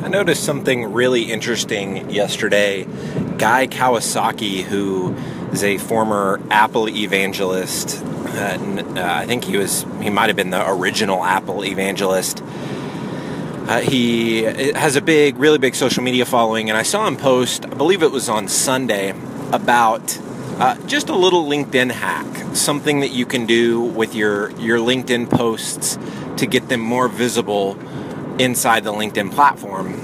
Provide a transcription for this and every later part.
I noticed something really interesting yesterday. Guy Kawasaki, who is a former Apple evangelist, uh, uh, I think he was he might have been the original Apple evangelist. Uh, he has a big, really big social media following, and I saw him post, I believe it was on Sunday, about uh, just a little LinkedIn hack, something that you can do with your your LinkedIn posts to get them more visible inside the LinkedIn platform.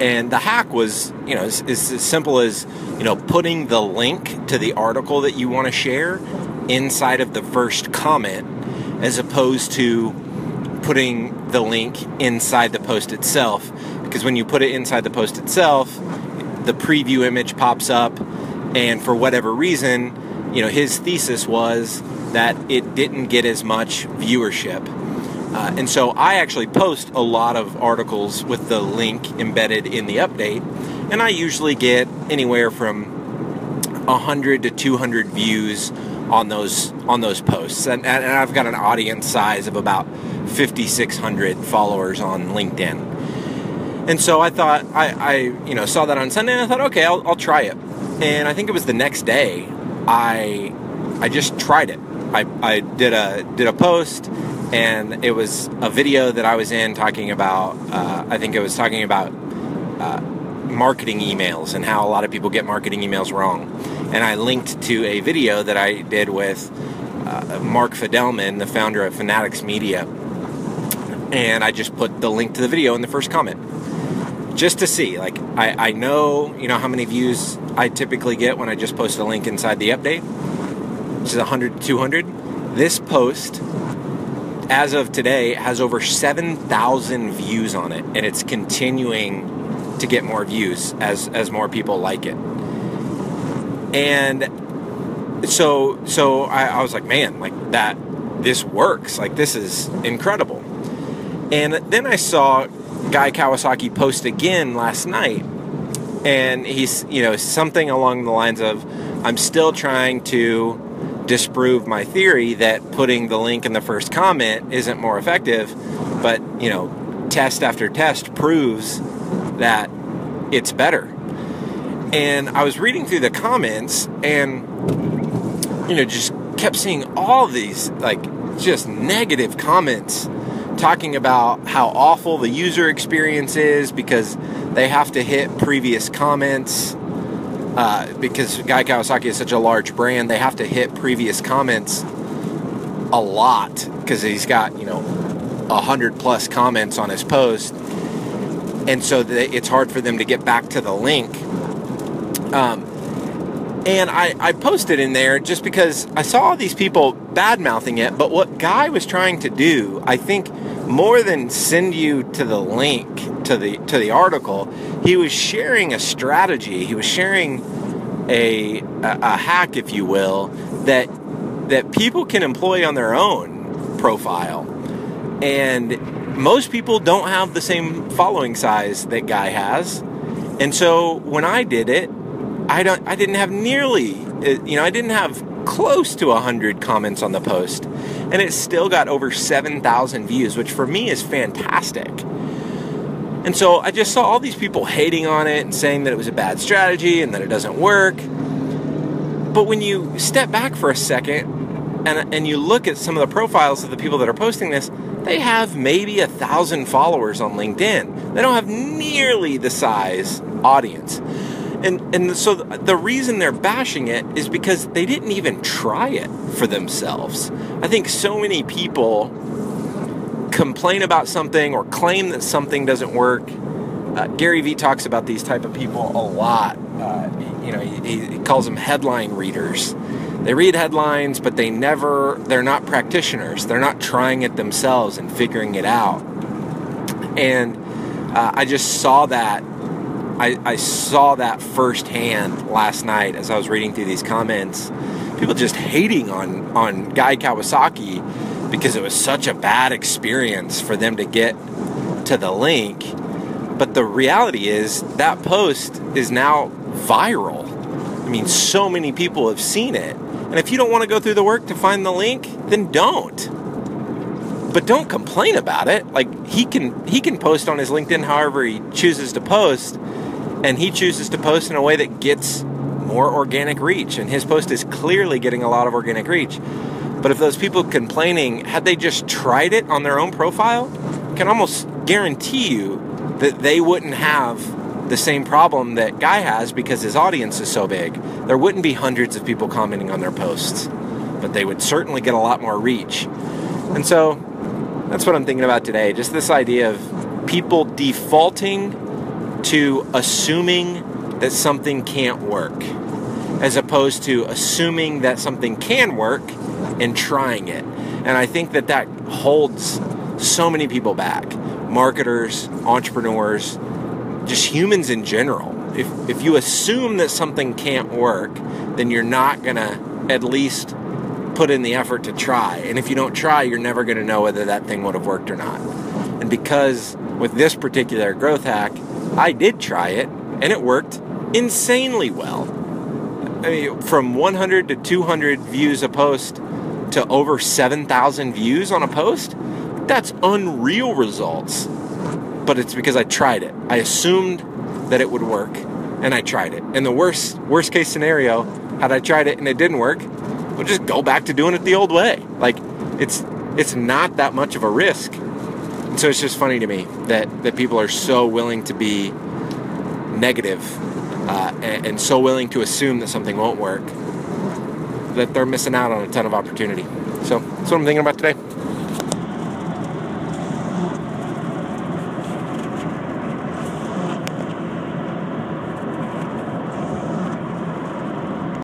And the hack was, you know, is, as simple as, you know, putting the link to the article that you want to share inside of the first comment as opposed to putting the link inside the post itself. Because when you put it inside the post itself, the preview image pops up, and for whatever reason, you know, his thesis was that it didn't get as much viewership. Uh, and so I actually post a lot of articles with the link embedded in the update, and I usually get anywhere from 100 to 200 views on those on those posts, and, and I've got an audience size of about 5,600 followers on LinkedIn. And so I thought I, I you know saw that on Sunday, and I thought, okay, I'll, I'll try it. And I think it was the next day, I I just tried it. I, I did a did a post and it was a video that I was in talking about. Uh, I think it was talking about uh, marketing emails and how a lot of people get marketing emails wrong. And I linked to a video that I did with uh, Mark Fidelman, the founder of Fanatics Media, and I just put the link to the video in the first comment just to see. Like I, I know you know how many views I typically get when I just post a link inside the update, which is 100 to 200. This post as of today, has over 7,000 views on it, and it's continuing to get more views as, as more people like it. And so, so I, I was like, man, like that, this works. Like, this is incredible. And then I saw Guy Kawasaki post again last night, and he's, you know, something along the lines of, I'm still trying to disprove my theory that putting the link in the first comment isn't more effective, but you know, test after test proves that it's better. And I was reading through the comments and you know, just kept seeing all these like just negative comments talking about how awful the user experience is because they have to hit previous comments uh, because Guy Kawasaki is such a large brand, they have to hit previous comments a lot because he's got you know a hundred plus comments on his post, and so it's hard for them to get back to the link. Um, and I, I posted in there just because I saw all these people bad mouthing it, but what Guy was trying to do, I think, more than send you to the link to the to the article, he was sharing a strategy. He was sharing a, a, a hack, if you will, that that people can employ on their own profile. And most people don't have the same following size that guy has. And so when I did it, I don't I didn't have nearly uh, you know, I didn't have close to 100 comments on the post and it still got over 7,000 views, which for me is fantastic. And so I just saw all these people hating on it and saying that it was a bad strategy and that it doesn't work. But when you step back for a second and, and you look at some of the profiles of the people that are posting this, they have maybe a thousand followers on LinkedIn. They don't have nearly the size audience. And, and so the reason they're bashing it is because they didn't even try it for themselves. I think so many people complain about something or claim that something doesn't work. Uh, Gary Vee talks about these type of people a lot. Uh, you know, he, he calls them headline readers. They read headlines, but they never, they're not practitioners. They're not trying it themselves and figuring it out. And uh, I just saw that. I, I saw that firsthand last night as I was reading through these comments. People just hating on, on Guy Kawasaki because it was such a bad experience for them to get to the link. But the reality is that post is now viral. I mean, so many people have seen it. And if you don't want to go through the work to find the link, then don't. but don't complain about it. Like he can he can post on his LinkedIn however he chooses to post, and he chooses to post in a way that gets more organic reach. And his post is clearly getting a lot of organic reach. But if those people complaining, had they just tried it on their own profile, can almost guarantee you that they wouldn't have the same problem that Guy has because his audience is so big. There wouldn't be hundreds of people commenting on their posts, but they would certainly get a lot more reach. And so that's what I'm thinking about today. Just this idea of people defaulting to assuming that something can't work, as opposed to assuming that something can work and trying it. And I think that that holds so many people back marketers, entrepreneurs, just humans in general. If, if you assume that something can't work, then you're not going to at least put in the effort to try. And if you don't try, you're never going to know whether that thing would have worked or not. And because with this particular growth hack, I did try it and it worked insanely well. I mean, from 100 to 200 views a post to over 7,000 views on a post, that's unreal results. But it's because I tried it. I assumed that it would work and I tried it. And the worst worst case scenario, had I tried it and it didn't work, we'll just go back to doing it the old way. Like it's it's not that much of a risk. And so it's just funny to me that that people are so willing to be negative uh, and, and so willing to assume that something won't work that they're missing out on a ton of opportunity. So that's what I'm thinking about today.